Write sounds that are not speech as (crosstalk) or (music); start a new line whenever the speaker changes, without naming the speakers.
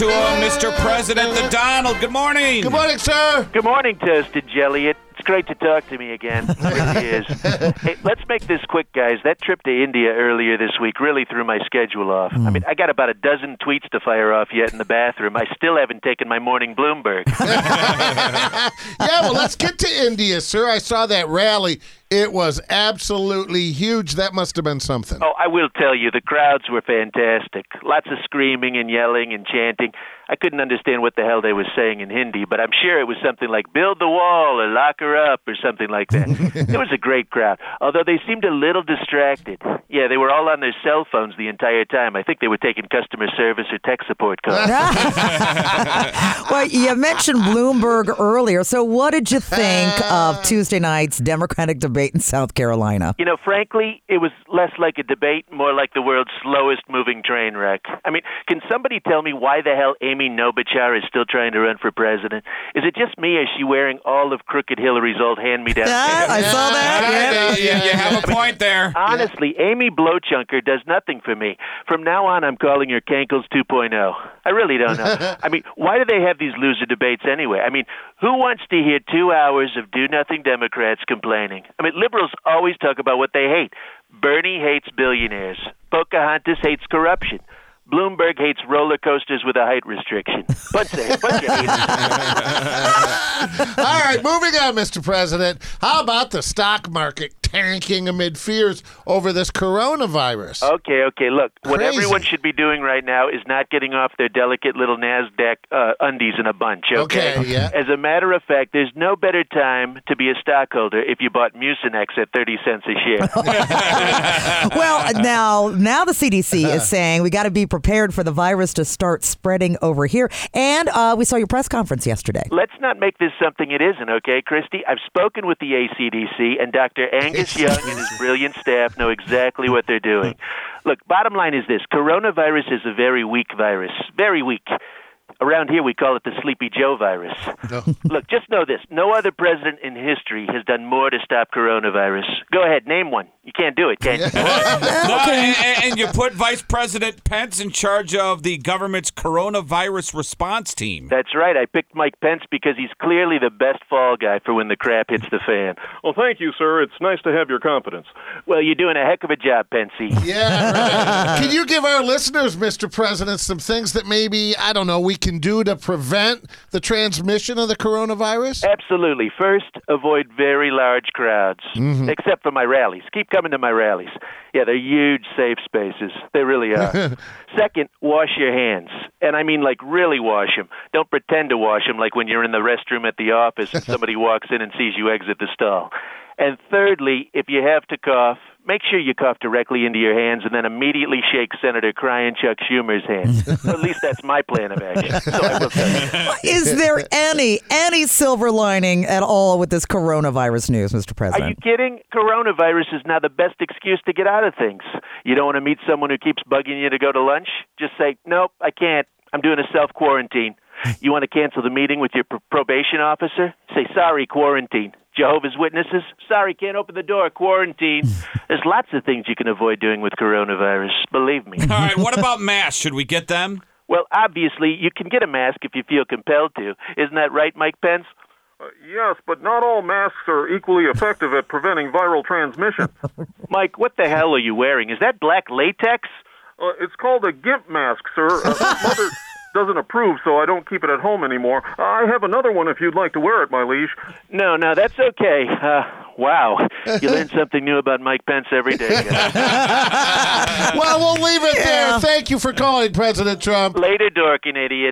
to him, Mr. President, the Donald. Good morning.
Good morning, sir.
Good morning, Toasted Jelly. It's great to talk to me again. It really (laughs) is. hey, let's make this quick, guys. That trip to India earlier this week really threw my schedule off. I hmm. mean, I got about a dozen tweets to fire off yet in the bathroom. I still haven't taken my morning Bloomberg. (laughs)
yeah, well, let's get to India, sir. I saw that rally. It was absolutely huge. That must have been something.
Oh, I will tell you, the crowds were fantastic. Lots of screaming and yelling and chanting. I couldn't understand what the hell they were saying in Hindi, but I'm sure it was something like "build the wall" or "lock her up" or something like that. (laughs) it was a great crowd, although they seemed a little distracted. Yeah, they were all on their cell phones the entire time. I think they were taking customer service or tech support calls. (laughs) (laughs)
well, you mentioned Bloomberg earlier. So, what did you think of Tuesday night's Democratic debate in South Carolina?
You know, frankly, it was less like a debate, more like the world's slowest moving train wreck. I mean, can somebody tell me why the hell Amy Klobuchar is still trying to run for president? Is it just me, or is she wearing all of Crooked Hillary's old hand-me-down?
Yeah, I saw that.
Yeah, you, you have a point there.
Honestly, Amy Blowchunker does nothing for me. From now on, I'm calling her Kankles 2.0. I really don't know. (laughs) I mean, why do they have these loser debates anyway? I mean, who wants to hear two hours of do nothing Democrats complaining? I mean, liberals always talk about what they hate. Bernie hates billionaires. Pocahontas hates corruption. Bloomberg hates roller coasters with a height restriction. Bunch of, bunch of (laughs) haters. (laughs)
All right, moving on, Mr. President. How about the stock market tanking amid fears over this coronavirus?
Okay, okay. Look, what everyone should be doing right now is not getting off their delicate little Nasdaq uh, undies in a bunch. Okay.
Okay, yeah.
As a matter of fact, there's no better time to be a stockholder if you bought Mucinex at thirty cents a share. (laughs) (laughs)
well, now now the CDC is saying we got to be prepared for the virus to start spreading over here. And uh, we saw your press conference yesterday.
Let's not make this something it isn't, okay, Christy? I've spoken with the ACDC, and Dr. Angus Young and his brilliant staff know exactly what they're doing. Look, bottom line is this coronavirus is a very weak virus. Very weak. Around here, we call it the Sleepy Joe virus. (laughs) Look, just know this no other president in history has done more to stop coronavirus. Go ahead, name one. You can't do it, can you? (laughs)
No, and, and- and you put Vice President Pence in charge of the government's coronavirus response team.
That's right. I picked Mike Pence because he's clearly the best fall guy for when the crap hits the fan.
Well, thank you, sir. It's nice to have your confidence.
Well, you're doing a heck of a job, Pensy.
Yeah, right. (laughs) Can you give our listeners, Mr. President, some things that maybe, I don't know, we can do to prevent the transmission of the coronavirus?
Absolutely. First, avoid very large crowds, mm-hmm. except for my rallies. Keep coming to my rallies. Yeah, they're huge, safe spaces. They really (laughs) are. Second, wash your hands. And I mean, like, really wash them. Don't pretend to wash them like when you're in the restroom at the office and (laughs) somebody walks in and sees you exit the stall. And thirdly, if you have to cough, make sure you cough directly into your hands and then immediately shake Senator Crying Chuck Schumer's hand. Well, (laughs) at least that's my plan of action. So I will tell you. (laughs)
Is there any any silver lining at all with this coronavirus news, Mr. President?
Are you
President?
kidding? Coronavirus is now the best excuse to get out of things. You don't want to meet someone who keeps bugging you to go to lunch? Just say, nope, I can't. I'm doing a self quarantine. You want to cancel the meeting with your pr- probation officer? Say, sorry, quarantine. Jehovah's Witnesses? Sorry, can't open the door, quarantine. (laughs) There's lots of things you can avoid doing with coronavirus, believe me.
All right, what (laughs) about masks? Should we get them?
Well, obviously, you can get a mask if you feel compelled to. Isn't that right, Mike Pence?
Uh, yes, but not all masks are equally effective at preventing viral transmission. (laughs)
Mike, what the hell are you wearing? Is that black latex?
Uh, it's called a GIMP mask, sir. Uh, mother doesn't approve, so I don't keep it at home anymore. I have another one if you'd like to wear it, my liege.
No, no, that's okay. Uh, wow. You learn (laughs) something new about Mike Pence every day. (laughs)
well, we'll leave it there. Thank you for calling, President Trump.
Later, dorking idiot.